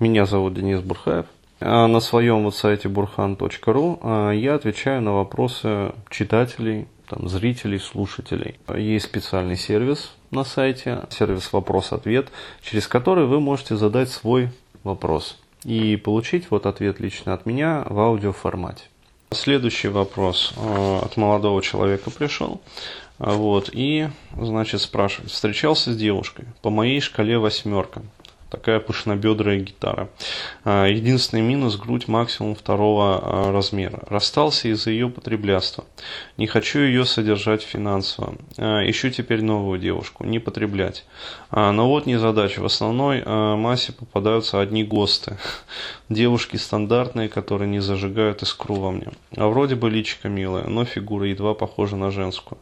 Меня зовут Денис Бурхаев. А на своем вот сайте burhan.ru а, я отвечаю на вопросы читателей, там, зрителей, слушателей. Есть специальный сервис на сайте, сервис «Вопрос-ответ», через который вы можете задать свой вопрос и получить вот ответ лично от меня в аудиоформате. Следующий вопрос а, от молодого человека пришел. Вот, и, значит, спрашивает, встречался с девушкой, по моей шкале восьмерка, такая пышнобедрая гитара. А, единственный минус – грудь максимум второго а, размера. Расстался из-за ее потреблятства. Не хочу ее содержать финансово. А, ищу теперь новую девушку, не потреблять. Но вот не задача. В основной массе попадаются одни ГОСТы. Девушки стандартные, которые не зажигают искру во мне. А вроде бы личико милая, но фигура едва похожа на женскую.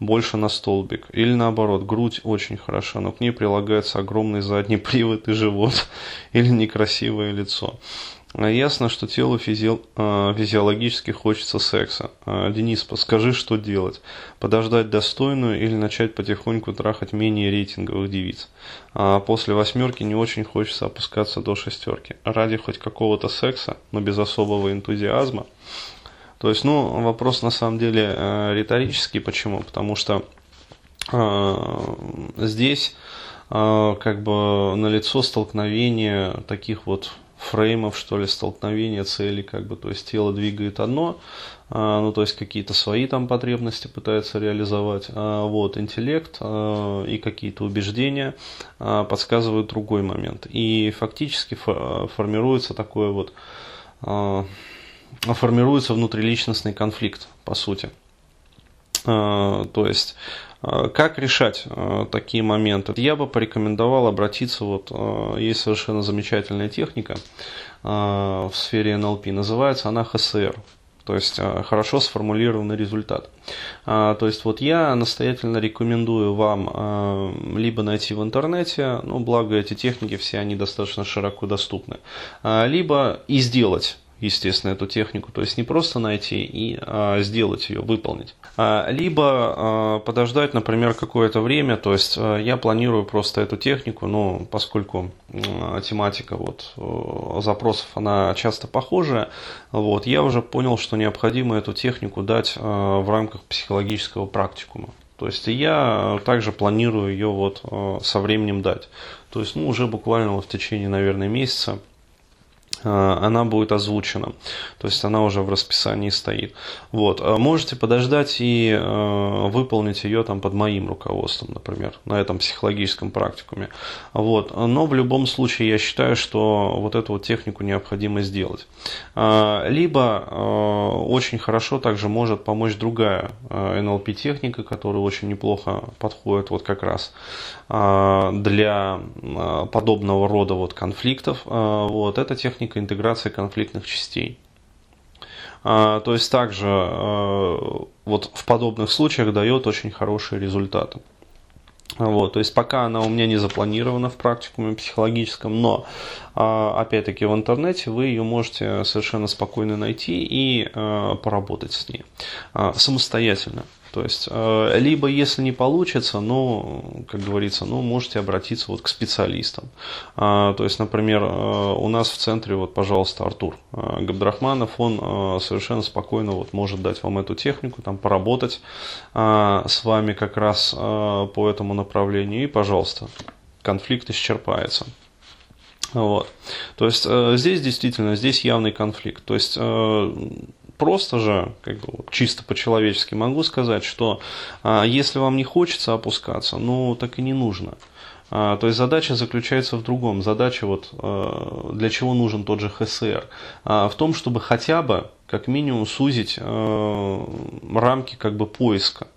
Больше на столбик. Или наоборот, грудь очень хороша, но к ней прилагается огромный задний привод и живот. Или некрасивое лицо. А ясно, что телу физи... А, физиологически хочется секса. А, Денис, подскажи, что делать? Подождать достойную или начать потихоньку трахать менее рейтинговых девиц? После восьмерки не очень хочется опускаться до шестерки. Ради хоть какого-то секса, но без особого энтузиазма. То есть, ну, вопрос на самом деле риторический. Почему? Потому что здесь как бы налицо столкновение таких вот фреймов, что ли, столкновения целей, как бы, то есть тело двигает одно, а, ну, то есть какие-то свои там потребности пытается реализовать, а, вот, интеллект а, и какие-то убеждения подсказывают другой момент. И фактически формируется такое вот, формируется внутриличностный конфликт, по сути. То есть как решать э, такие моменты? Я бы порекомендовал обратиться, вот э, есть совершенно замечательная техника в сфере НЛП, называется она ХСР, то есть хорошо сформулированный результат. То есть вот я настоятельно рекомендую вам либо найти в интернете, ну благо эти техники все они достаточно широко доступны, либо и сделать естественно, эту технику. То есть не просто найти и а, сделать ее, выполнить. А, либо а, подождать, например, какое-то время. То есть а, я планирую просто эту технику, но поскольку а, тематика вот, запросов, она часто похожая, вот, я уже понял, что необходимо эту технику дать а, в рамках психологического практикума. То есть я также планирую ее вот а, со временем дать. То есть ну, уже буквально в течение, наверное, месяца она будет озвучена. То есть она уже в расписании стоит. Вот. Э, можете подождать и э, выполнить ее там под моим руководством, например, на этом психологическом практикуме. Вот. Но в любом случае я считаю, что вот эту вот технику необходимо сделать. Либо очень хорошо также может помочь другая NLP техника, которая очень неплохо подходит вот как раз для подобного рода вот конфликтов. Вот. Эта техника техника интеграции конфликтных частей. А, то есть также а, вот в подобных случаях дает очень хорошие результаты. Вот, то есть пока она у меня не запланирована в практикуме психологическом, но а, опять-таки в интернете вы ее можете совершенно спокойно найти и поработать с ней самостоятельно. То есть, э, либо если не получится, ну, как говорится, ну, можете обратиться вот к специалистам. А, то есть, например, э, у нас в центре, вот, пожалуйста, Артур э, Габдрахманов, он совершенно спокойно вот может дать вам эту технику, там, поработать с вами как раз по этому направлению, и, пожалуйста, конфликт исчерпается. Вот. То есть здесь действительно, здесь явный конфликт. То есть просто же, как бы, чисто по-человечески могу сказать, что а, если вам не хочется опускаться, ну так и не нужно. А, то есть задача заключается в другом. Задача вот а, для чего нужен тот же ХСР? В том, чтобы хотя бы, как минимум, сузить рамки как бы поиска.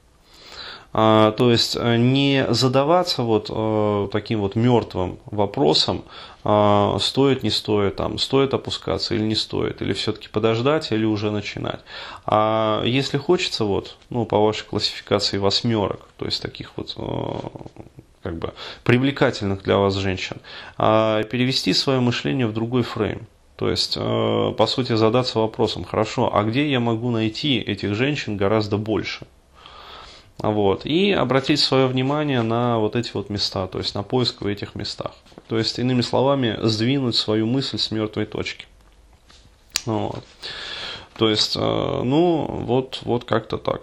А, то есть э, не задаваться вот э, таким вот мертвым вопросом, а, стоит, не стоит, там, стоит опускаться или не стоит, или все-таки подождать, или уже начинать. А если хочется, вот, ну, по вашей классификации восьмерок, то есть таких вот э, как бы привлекательных для вас женщин, а перевести свое мышление в другой фрейм. То есть, по сути, задаться вопросом, хорошо, а где я могу найти этих женщин гораздо больше? Вот. И обратить свое внимание на вот эти вот места, то есть на поиск в этих местах. То есть, иными словами, сдвинуть свою мысль с мертвой точки. Вот. То есть, э, ну, вот, вот как-то так.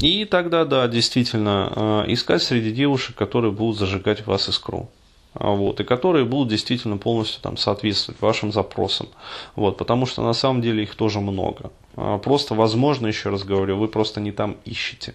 И тогда, да, действительно, э, искать среди девушек, которые будут зажигать в вас искру. А, вот, и которые будут действительно полностью там, соответствовать вашим запросам. Вот, потому что на самом деле их тоже много. А, просто, возможно, еще раз говорю, вы просто не там ищете.